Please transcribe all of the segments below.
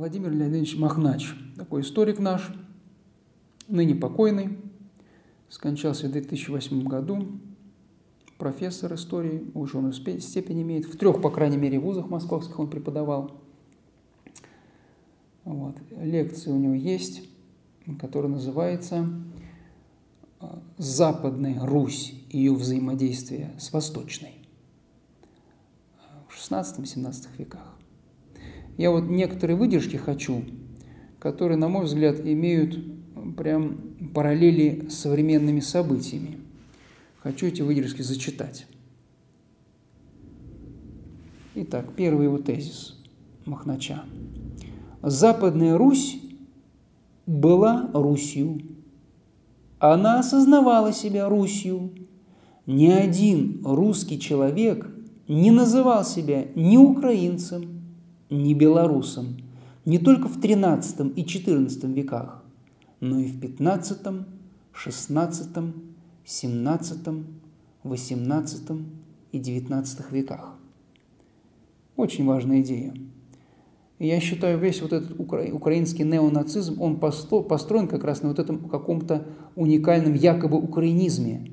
Владимир Леонидович Махнач, такой историк наш, ныне покойный, скончался в 2008 году, профессор истории, ученую степень имеет, в трех, по крайней мере, вузах московских он преподавал. Вот. Лекции у него есть, которая называется «Западная Русь и ее взаимодействие с Восточной» в 16-17 веках. Я вот некоторые выдержки хочу, которые, на мой взгляд, имеют прям параллели с современными событиями. Хочу эти выдержки зачитать. Итак, первый его тезис Махнача. Западная Русь была Русью. Она осознавала себя Русью. Ни один русский человек не называл себя ни украинцем, не белорусам не только в XIII и XIV веках, но и в XV, XVI, XVII, XVIII и XIX веках. Очень важная идея. я считаю, весь вот этот укра... украинский неонацизм, он построен как раз на вот этом каком-то уникальном якобы украинизме.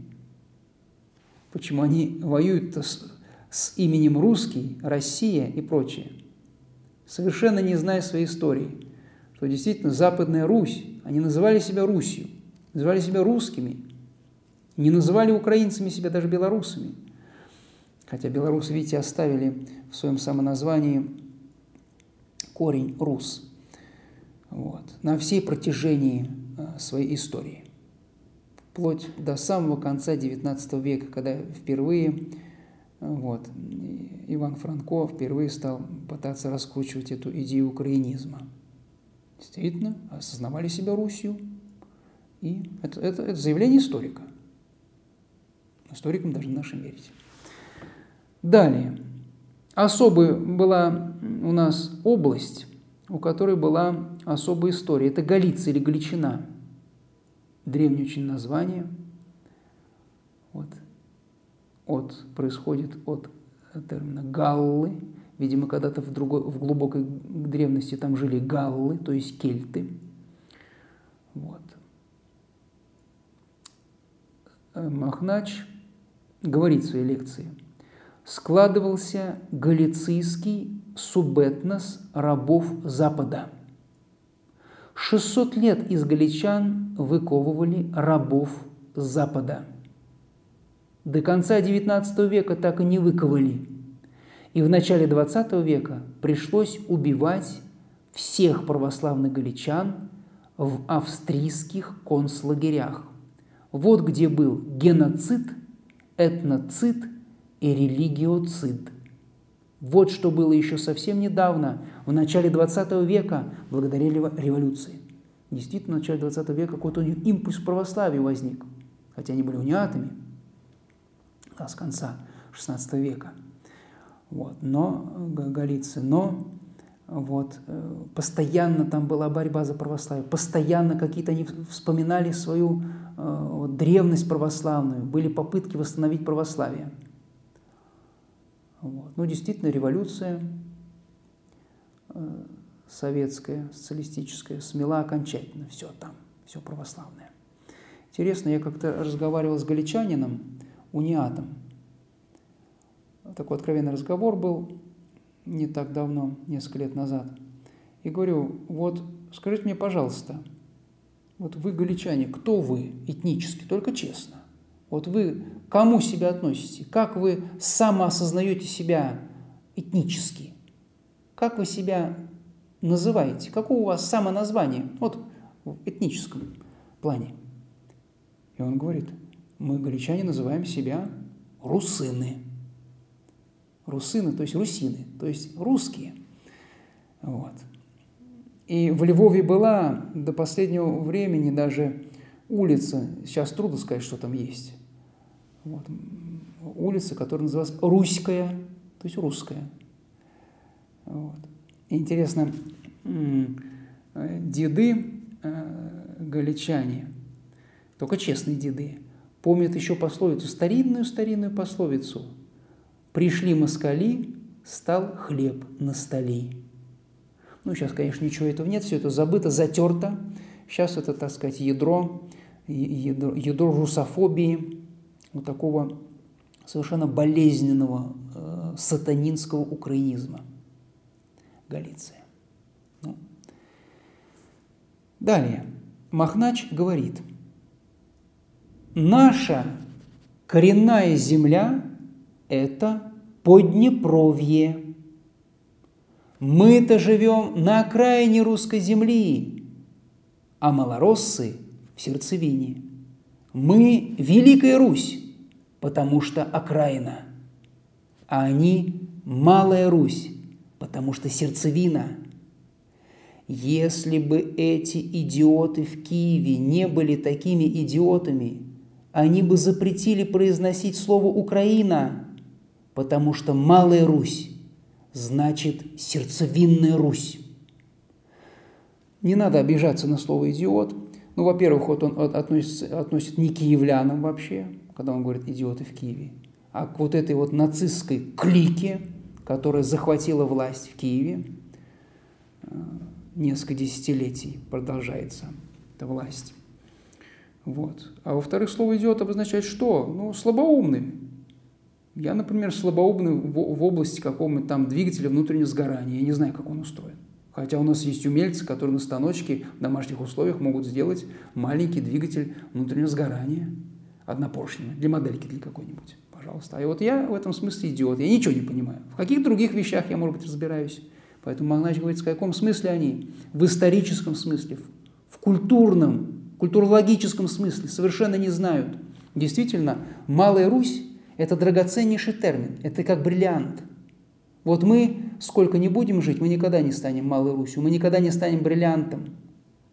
Почему они воюют с, с именем русский, Россия и прочее – совершенно не зная своей истории, что действительно Западная Русь, они называли себя Русью, называли себя русскими, не называли украинцами себя даже белорусами. Хотя белорусы, видите, оставили в своем самоназвании корень «рус» вот, на всей протяжении э, своей истории, вплоть до самого конца XIX века, когда впервые вот. Иван Франко впервые стал пытаться раскручивать эту идею украинизма. Действительно, осознавали себя Русью. И это, это, это заявление историка. Историкам даже нашим верить. Далее. Особая была у нас область, у которой была особая история. Это Галиция или Галичина. Древнее очень название. Вот от, происходит от термина галлы. Видимо, когда-то в, другой, в глубокой древности там жили галлы, то есть кельты. Вот. Э, Махнач говорит в своей лекции, складывался галицийский субэтнос рабов Запада. 600 лет из галичан выковывали рабов Запада – до конца XIX века так и не выковали. И в начале XX века пришлось убивать всех православных галичан в австрийских концлагерях. Вот где был геноцид, этноцид и религиоцид. Вот что было еще совсем недавно, в начале XX века, благодаря революции. Действительно, в начале XX века какой-то импульс православия возник, хотя они были униатами – с конца XVI века. Вот. Но Галиции, но вот, э, постоянно там была борьба за православие, постоянно какие-то они вспоминали свою э, вот, древность православную, были попытки восстановить православие. Вот. Ну, действительно, революция э, советская, социалистическая, смела окончательно все там, все православное. Интересно, я как-то разговаривал с галичанином, униатом. Такой откровенный разговор был не так давно, несколько лет назад. И говорю, вот скажите мне, пожалуйста, вот вы галичане, кто вы этнически, только честно. Вот вы кому себя относите? Как вы самоосознаете себя этнически? Как вы себя называете? Какое у вас самоназвание? Вот в этническом плане. И он говорит – мы, галичане, называем себя русыны. Русыны, то есть русины, то есть русские. Вот. И в Львове была до последнего времени даже улица, сейчас трудно сказать, что там есть. Вот. Улица, которая называлась Руськая, то есть русская. Вот. Интересно, деды э, галичане, только честные деды, помнят еще пословицу, старинную-старинную пословицу. «Пришли москали, стал хлеб на столе». Ну, сейчас, конечно, ничего этого нет, все это забыто, затерто. Сейчас это, так сказать, ядро, ядро, ядро русофобии, вот такого совершенно болезненного э, сатанинского украинизма. Галиция. Ну. Далее. Махнач говорит, наша коренная земля – это Поднепровье. Мы-то живем на окраине русской земли, а малороссы в сердцевине. Мы – Великая Русь, потому что окраина, а они – Малая Русь, потому что сердцевина. Если бы эти идиоты в Киеве не были такими идиотами, они бы запретили произносить слово «Украина», потому что Малая Русь значит сердцевинная Русь. Не надо обижаться на слово «идиот». Ну, во-первых, вот он относится, относит не к киевлянам вообще, когда он говорит «идиоты в Киеве», а к вот этой вот нацистской клике, которая захватила власть в Киеве. Э, несколько десятилетий продолжается эта власть. Вот. А во-вторых, слово «идиот» обозначает что? Ну, слабоумный. Я, например, слабоумный в, в области какого-нибудь там двигателя внутреннего сгорания. Я не знаю, как он устроен. Хотя у нас есть умельцы, которые на станочке в домашних условиях могут сделать маленький двигатель внутреннего сгорания, однопоршневый, для модельки для какой-нибудь, пожалуйста. А вот я в этом смысле идиот, я ничего не понимаю. В каких других вещах я, может быть, разбираюсь. Поэтому Магнач говорит, в каком смысле они? В историческом смысле, в культурном, культурологическом смысле совершенно не знают. Действительно, Малая Русь – это драгоценнейший термин, это как бриллиант – вот мы, сколько не будем жить, мы никогда не станем Малой Русью, мы никогда не станем бриллиантом.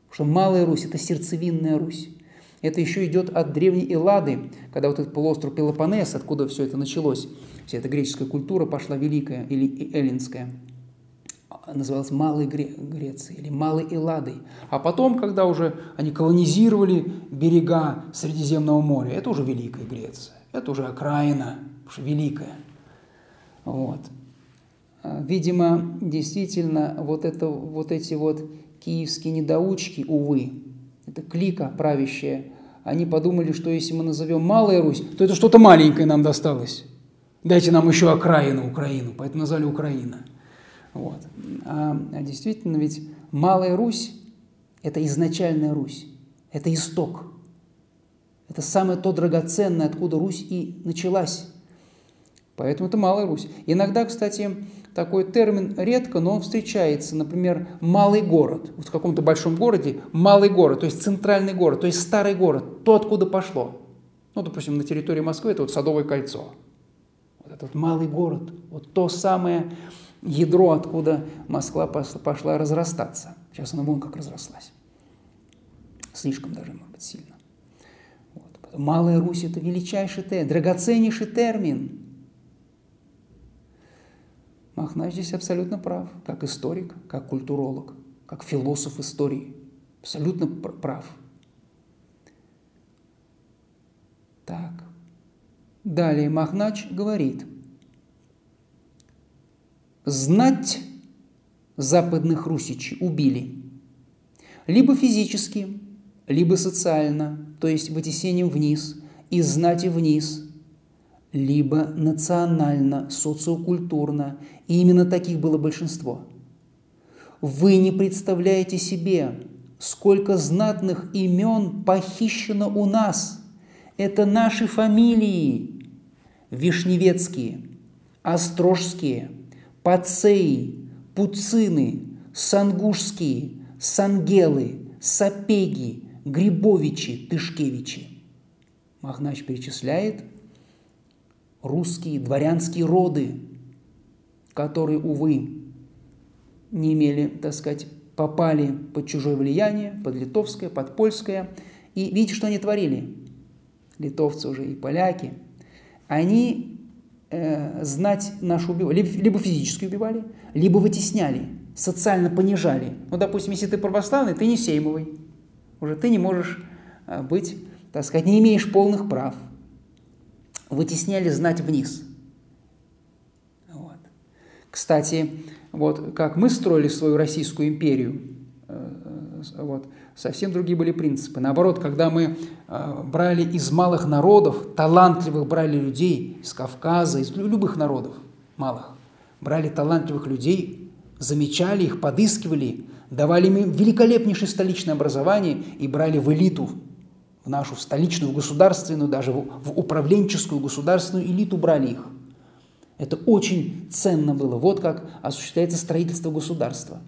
Потому что Малая Русь – это сердцевинная Русь. Это еще идет от древней Эллады, когда вот этот полуостров Пелопонес, откуда все это началось, вся эта греческая культура пошла великая или эллинская, называлась Малой Гре- Грецией или Малой Элладой. А потом, когда уже они колонизировали берега Средиземного моря, это уже Великая Греция, это уже окраина, уже великая. Вот. А, видимо, действительно, вот, это, вот эти вот киевские недоучки, увы, это клика правящая, они подумали, что если мы назовем Малая Русь, то это что-то маленькое нам досталось. Дайте нам еще окраину Украину, поэтому назвали Украина. Вот. А, действительно, ведь Малая Русь – это изначальная Русь, это исток. Это самое то драгоценное, откуда Русь и началась. Поэтому это Малая Русь. Иногда, кстати, такой термин редко, но он встречается. Например, малый город. В каком-то большом городе малый город, то есть центральный город, то есть старый город, то, откуда пошло. Ну, допустим, на территории Москвы это вот Садовое кольцо. Вот этот малый город, вот то самое ядро, откуда Москва пошла разрастаться. Сейчас она вон как разрослась. Слишком даже, может быть, сильно. Вот. Малая Русь – это величайший термин, драгоценнейший термин – Махнач здесь абсолютно прав, как историк, как культуролог, как философ истории. Абсолютно прав. Так. Далее Махнач говорит. Знать западных русичей убили. Либо физически, либо социально, то есть вытесением вниз, из знати вниз, либо национально, социокультурно, и именно таких было большинство. Вы не представляете себе, сколько знатных имен похищено у нас. Это наши фамилии. Вишневецкие, Острожские, Пацеи, Пуцины, Сангушские, Сангелы, Сапеги, Грибовичи, Тышкевичи. Махнач перечисляет – русские дворянские роды, которые, увы, не имели, так сказать, попали под чужое влияние, под литовское, под польское. И видите, что они творили? Литовцы уже и поляки. Они э, знать нашу убивали, либо, либо физически убивали, либо вытесняли, социально понижали. Ну, допустим, если ты православный, ты не сеймовый. Уже ты не можешь э, быть, так сказать, не имеешь полных прав – вытесняли знать вниз. Вот. Кстати, вот как мы строили свою Российскую империю, вот, совсем другие были принципы. Наоборот, когда мы брали из малых народов, талантливых брали людей из Кавказа, из любых народов малых, брали талантливых людей, замечали их, подыскивали, давали им великолепнейшее столичное образование и брали в элиту, в нашу столичную, в государственную, даже в управленческую государственную элиту брали их. Это очень ценно было. Вот как осуществляется строительство государства.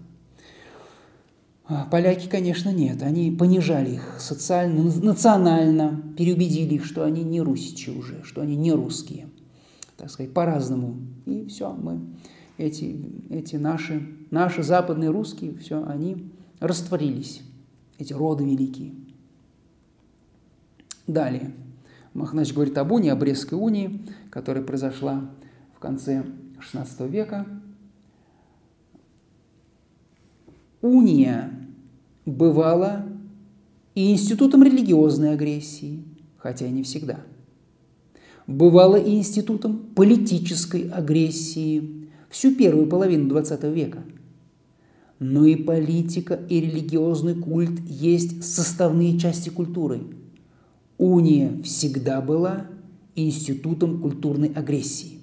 А поляки, конечно, нет. Они понижали их социально, национально, переубедили их, что они не русичи уже, что они не русские. Так сказать, по-разному. И все, мы эти, эти наши, наши западные русские, все, они растворились, эти роды великие. Далее. Махнач говорит об унии, о Брестской унии, которая произошла в конце XVI века. Уния бывала и институтом религиозной агрессии, хотя и не всегда. Бывала и институтом политической агрессии, всю первую половину XX века. Но и политика, и религиозный культ есть составные части культуры. Уния всегда была институтом культурной агрессии.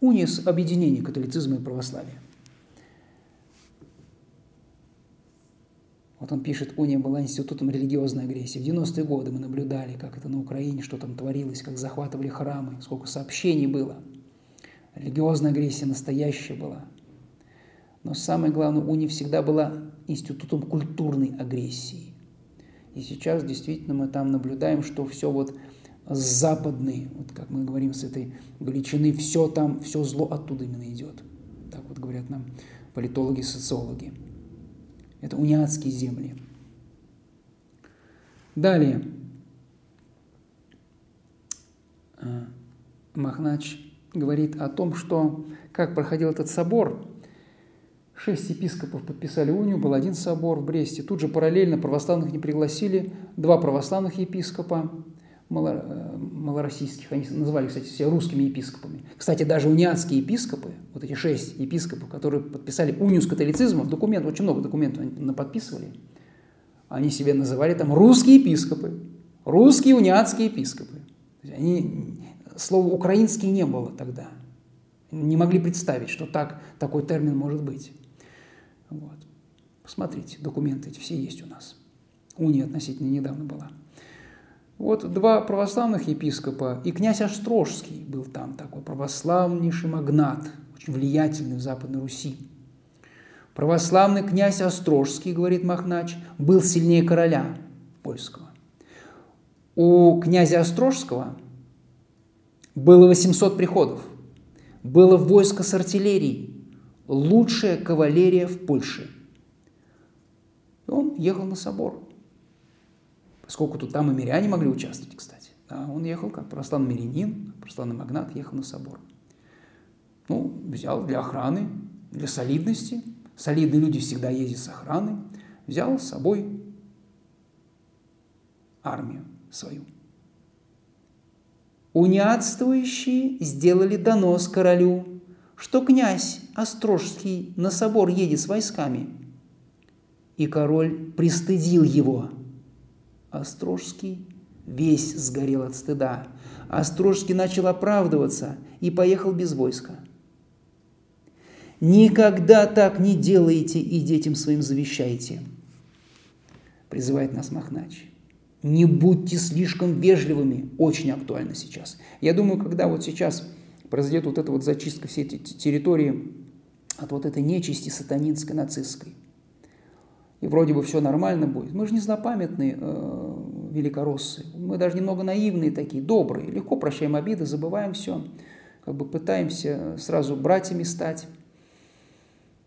Уния с объединением католицизма и православия. Вот он пишет, уния была институтом религиозной агрессии. В 90-е годы мы наблюдали, как это на Украине, что там творилось, как захватывали храмы, сколько сообщений было – Религиозная агрессия настоящая была. Но самое главное, УНИ всегда была институтом культурной агрессии. И сейчас действительно мы там наблюдаем, что все вот с западной, вот как мы говорим с этой величины, все там, все зло оттуда именно идет. Так вот говорят нам политологи, социологи. Это униатские земли. Далее. А, Махнач говорит о том, что как проходил этот собор. Шесть епископов подписали унию, был один собор в Бресте. Тут же параллельно православных не пригласили, два православных епископа, малороссийских, они называли, кстати, все русскими епископами. Кстати, даже униатские епископы, вот эти шесть епископов, которые подписали унию с католицизмом, документ, очень много документов они подписывали, они себя называли там русские епископы, русские униатские епископы. Они слова «украинский» не было тогда. Не могли представить, что так, такой термин может быть. Вот. Посмотрите, документы эти все есть у нас. Уния относительно недавно была. Вот два православных епископа, и князь Острожский был там такой православнейший магнат, очень влиятельный в Западной Руси. Православный князь Острожский, говорит Махнач, был сильнее короля польского. У князя Острожского было 800 приходов. Было войско с артиллерией. Лучшая кавалерия в Польше. И он ехал на собор. Поскольку тут там и миряне могли участвовать, кстати. Да, он ехал как православный мирянин, православный магнат, ехал на собор. Ну, взял для охраны, для солидности. Солидные люди всегда ездят с охраной. Взял с собой армию свою. Униатствующие сделали донос королю, что князь Острожский на собор едет с войсками. И король пристыдил его. Острожский весь сгорел от стыда. Острожский начал оправдываться и поехал без войска. «Никогда так не делайте и детям своим завещайте», призывает нас Махнач. Не будьте слишком вежливыми, очень актуально сейчас. Я думаю, когда вот сейчас произойдет вот эта вот зачистка всей этой территории от вот этой нечисти сатанинской, нацистской, и вроде бы все нормально будет. Мы же не злопамятные э, великороссы, мы даже немного наивные такие, добрые, легко прощаем обиды, забываем все, как бы пытаемся сразу братьями стать.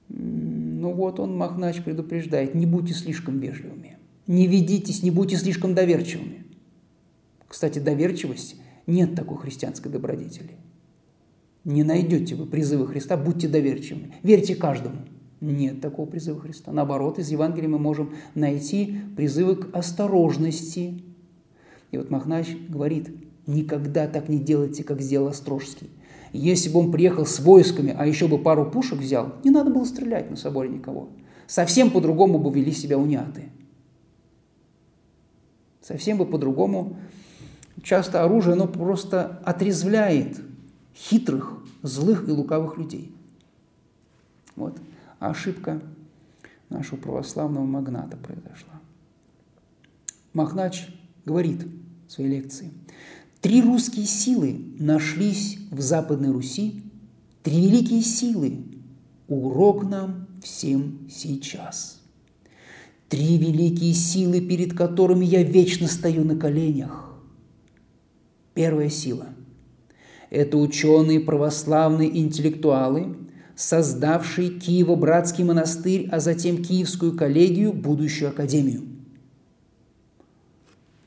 Ну вот он, Махнач, предупреждает, не будьте слишком вежливыми. Не ведитесь, не будьте слишком доверчивыми. Кстати, доверчивость нет такой христианской добродетели. Не найдете вы призывы Христа, будьте доверчивыми. Верьте каждому. Нет такого призыва Христа. Наоборот, из Евангелия мы можем найти призывы к осторожности. И вот Махнач говорит, никогда так не делайте, как сделал Острожский. Если бы он приехал с войсками, а еще бы пару пушек взял, не надо было стрелять на соборе никого. Совсем по-другому бы вели себя уняты. Совсем бы по-другому. Часто оружие, оно просто отрезвляет хитрых, злых и лукавых людей. Вот. Ошибка нашего православного магната произошла. Махнач говорит в своей лекции, три русские силы нашлись в Западной Руси, три великие силы, урок нам всем сейчас. Три великие силы, перед которыми я вечно стою на коленях. Первая сила – это ученые православные интеллектуалы, создавшие Киево-Братский монастырь, а затем Киевскую коллегию, будущую академию.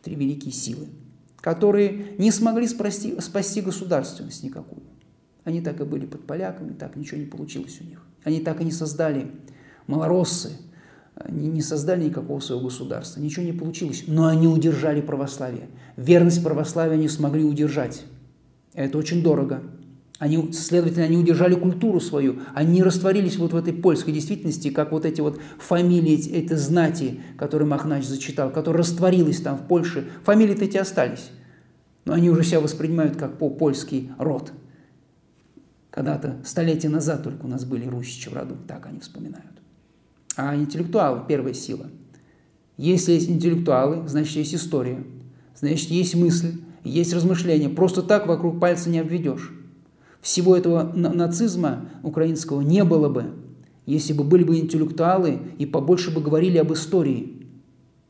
Три великие силы, которые не смогли спасти, спасти государственность никакую. Они так и были под поляками, так ничего не получилось у них. Они так и не создали малороссы, они не создали никакого своего государства, ничего не получилось, но они удержали православие. Верность православия они смогли удержать. Это очень дорого. Они, следовательно, они удержали культуру свою, они растворились вот в этой польской действительности, как вот эти вот фамилии, эти знати, которые Махнач зачитал, которые растворились там в Польше. Фамилии-то эти остались, но они уже себя воспринимают как по польский род. Когда-то столетия назад только у нас были русичи в роду, так они вспоминают. А интеллектуалы – первая сила. Если есть интеллектуалы, значит, есть история, значит, есть мысль, есть размышления. Просто так вокруг пальца не обведешь. Всего этого нацизма украинского не было бы, если бы были бы интеллектуалы и побольше бы говорили об истории,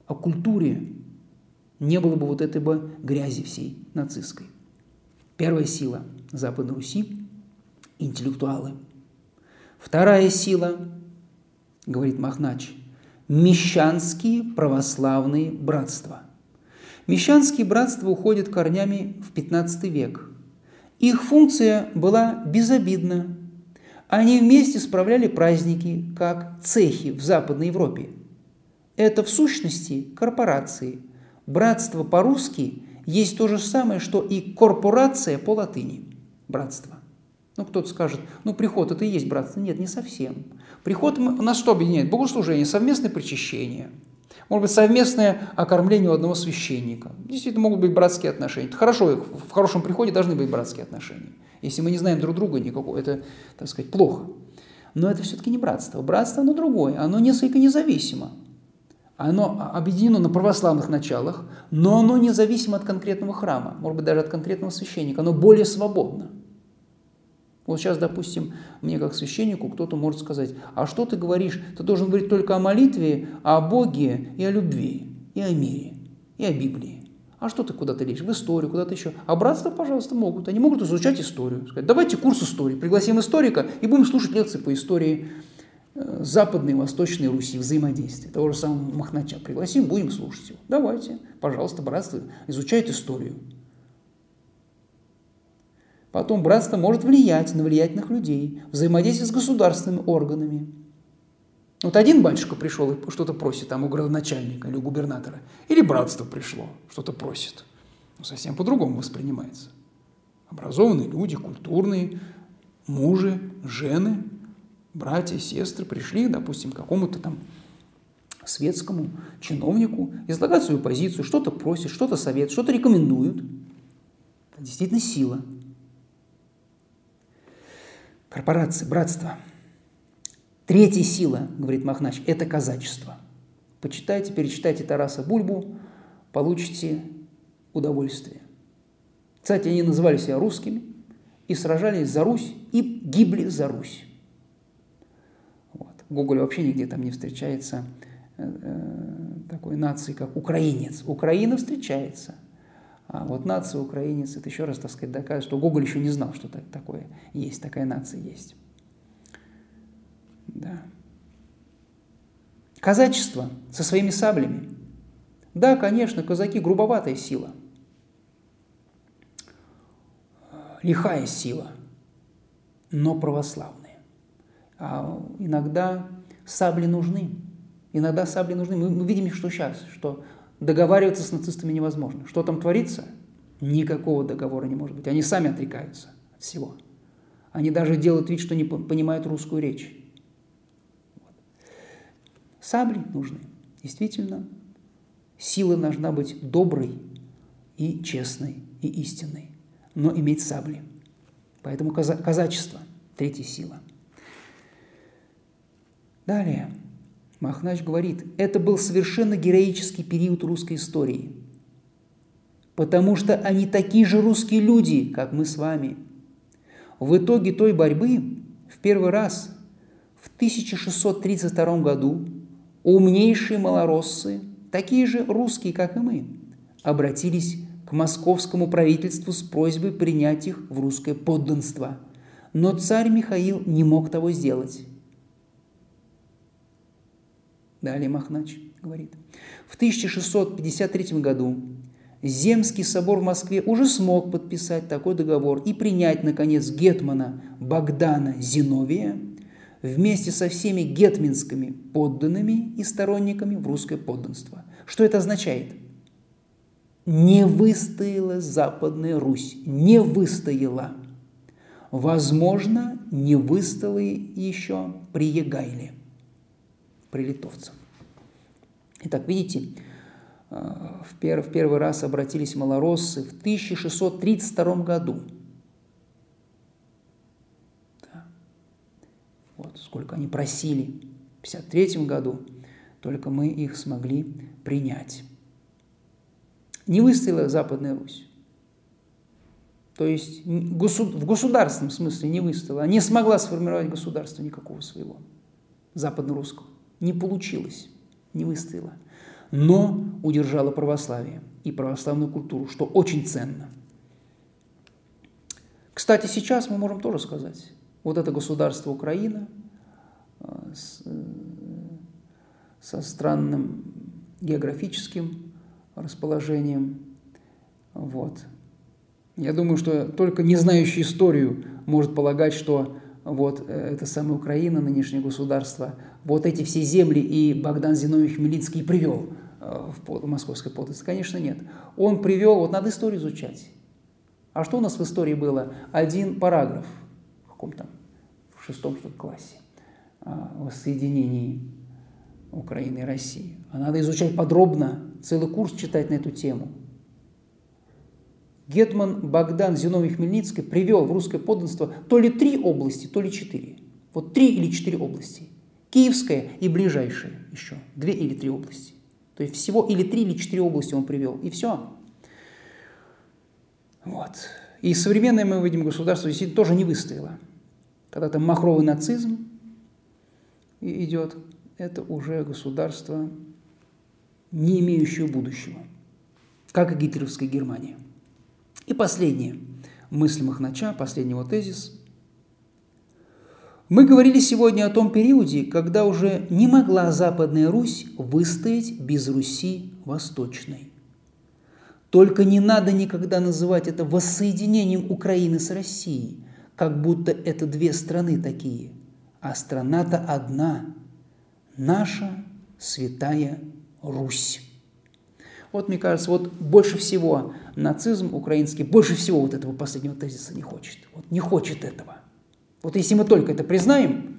о культуре. Не было бы вот этой бы грязи всей нацистской. Первая сила Западной Руси – интеллектуалы. Вторая сила, говорит Махнач, мещанские православные братства. Мещанские братства уходят корнями в 15 век – их функция была безобидна. Они вместе справляли праздники, как цехи в Западной Европе. Это в сущности корпорации. Братство по-русски есть то же самое, что и корпорация по латыни. Братство. Ну, кто-то скажет, ну, приход – это и есть братство. Нет, не совсем. Приход нас что объединяет? Богослужение, совместное причащение – может быть, совместное окормление у одного священника. Действительно, могут быть братские отношения. Это хорошо, в хорошем приходе должны быть братские отношения. Если мы не знаем друг друга никакого, это, так сказать, плохо. Но это все-таки не братство. Братство, оно другое, оно несколько независимо. Оно объединено на православных началах, но оно независимо от конкретного храма, может быть, даже от конкретного священника. Оно более свободно. Вот сейчас, допустим, мне как священнику кто-то может сказать, а что ты говоришь? Ты должен говорить только о молитве, о Боге и о любви, и о мире, и о Библии. А что ты куда-то лезешь? В историю, куда-то еще. А братство, пожалуйста, могут. Они могут изучать историю. Сказать, давайте курс истории. Пригласим историка и будем слушать лекции по истории э, Западной и Восточной Руси, взаимодействия. Того же самого Махнача пригласим, будем слушать его. Давайте, пожалуйста, братство изучает историю. Потом братство может влиять на влиятельных людей, взаимодействовать с государственными органами. Вот один батюшка пришел и что-то просит там у градоначальника или у губернатора, или братство пришло, что-то просит. Ну, совсем по-другому воспринимается. Образованные люди, культурные, мужи, жены, братья, сестры пришли, допустим, к какому-то там светскому чиновнику, излагают свою позицию, что-то просят, что-то советуют, что-то рекомендуют. Это действительно сила – корпорации, братства. Третья сила, говорит Махнач, это казачество. Почитайте, перечитайте Тараса Бульбу, получите удовольствие. Кстати, они называли себя русскими и сражались за Русь, и гибли за Русь. Вот. В Гоголе вообще нигде там не встречается э, э, такой нации, как украинец. Украина встречается – а вот нация украинец, это еще раз, так сказать, доказывает, что Гоголь еще не знал, что такое есть, такая нация есть. Да. Казачество со своими саблями. Да, конечно, казаки – грубоватая сила, лихая сила, но православные. А иногда сабли нужны. Иногда сабли нужны. Мы, мы видим, что сейчас, что договариваться с нацистами невозможно. Что там творится? Никакого договора не может быть. Они сами отрекаются от всего. Они даже делают вид, что не понимают русскую речь. Сабли нужны. Действительно, сила должна быть доброй и честной, и истинной, но иметь сабли. Поэтому каза- казачество – третья сила. Далее, Махнач говорит, это был совершенно героический период русской истории, потому что они такие же русские люди, как мы с вами. В итоге той борьбы в первый раз в 1632 году умнейшие малороссы, такие же русские, как и мы, обратились к московскому правительству с просьбой принять их в русское подданство. Но царь Михаил не мог того сделать. Далее Махнач говорит. В 1653 году Земский собор в Москве уже смог подписать такой договор и принять, наконец, гетмана Богдана Зиновия вместе со всеми гетминскими подданными и сторонниками в русское подданство. Что это означает? Не выстояла Западная Русь, не выстояла. Возможно, не выстояла еще при Егайле, при. Итак, видите, э, в первый раз обратились малороссы в 1632 году – Вот сколько они просили в 1953 году, только мы их смогли принять. Не выстояла Западная Русь. То есть в государственном смысле не выстояла, не смогла сформировать государство никакого своего, западно-русского. Не получилось, не выстояла. Но удержала православие и православную культуру, что очень ценно. Кстати, сейчас мы можем тоже сказать, вот это государство Украина э, с, э, со странным географическим расположением. Вот. Я думаю, что только не знающий историю может полагать, что вот э, это самая Украина, нынешнее государство, вот эти все земли и Богдан Зиновьевич Хмельницкий привел в московской подданство. Конечно, нет. Он привел, вот надо историю изучать. А что у нас в истории было? Один параграф в каком-то шестом что классе о воссоединении Украины и России. А надо изучать подробно, целый курс читать на эту тему. Гетман Богдан Зиновий Хмельницкий привел в русское подданство то ли три области, то ли четыре. Вот три или четыре области. Киевская и ближайшие еще. Две или три области. То есть всего или три или четыре области он привел. И все. Вот. И современное мы видим государство действительно тоже не выстояло когда там махровый нацизм идет, это уже государство, не имеющее будущего, как и гитлеровская Германия. И последнее, мысль Махнача, последний тезис. Мы говорили сегодня о том периоде, когда уже не могла Западная Русь выстоять без Руси Восточной. Только не надо никогда называть это воссоединением Украины с Россией – как будто это две страны такие, а страна-то одна – наша святая Русь. Вот, мне кажется, вот больше всего нацизм украинский, больше всего вот этого последнего тезиса не хочет. Вот не хочет этого. Вот если мы только это признаем,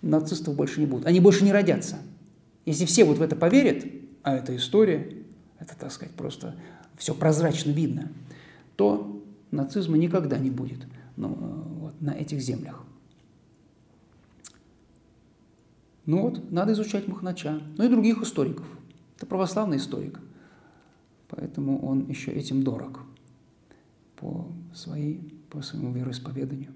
нацистов больше не будет. Они больше не родятся. Если все вот в это поверят, а это история, это, так сказать, просто все прозрачно видно, то нацизма никогда не будет ну, э, вот, на этих землях. Ну вот, надо изучать Махнача, ну и других историков. Это православный историк, поэтому он еще этим дорог по, своей, по своему вероисповеданию.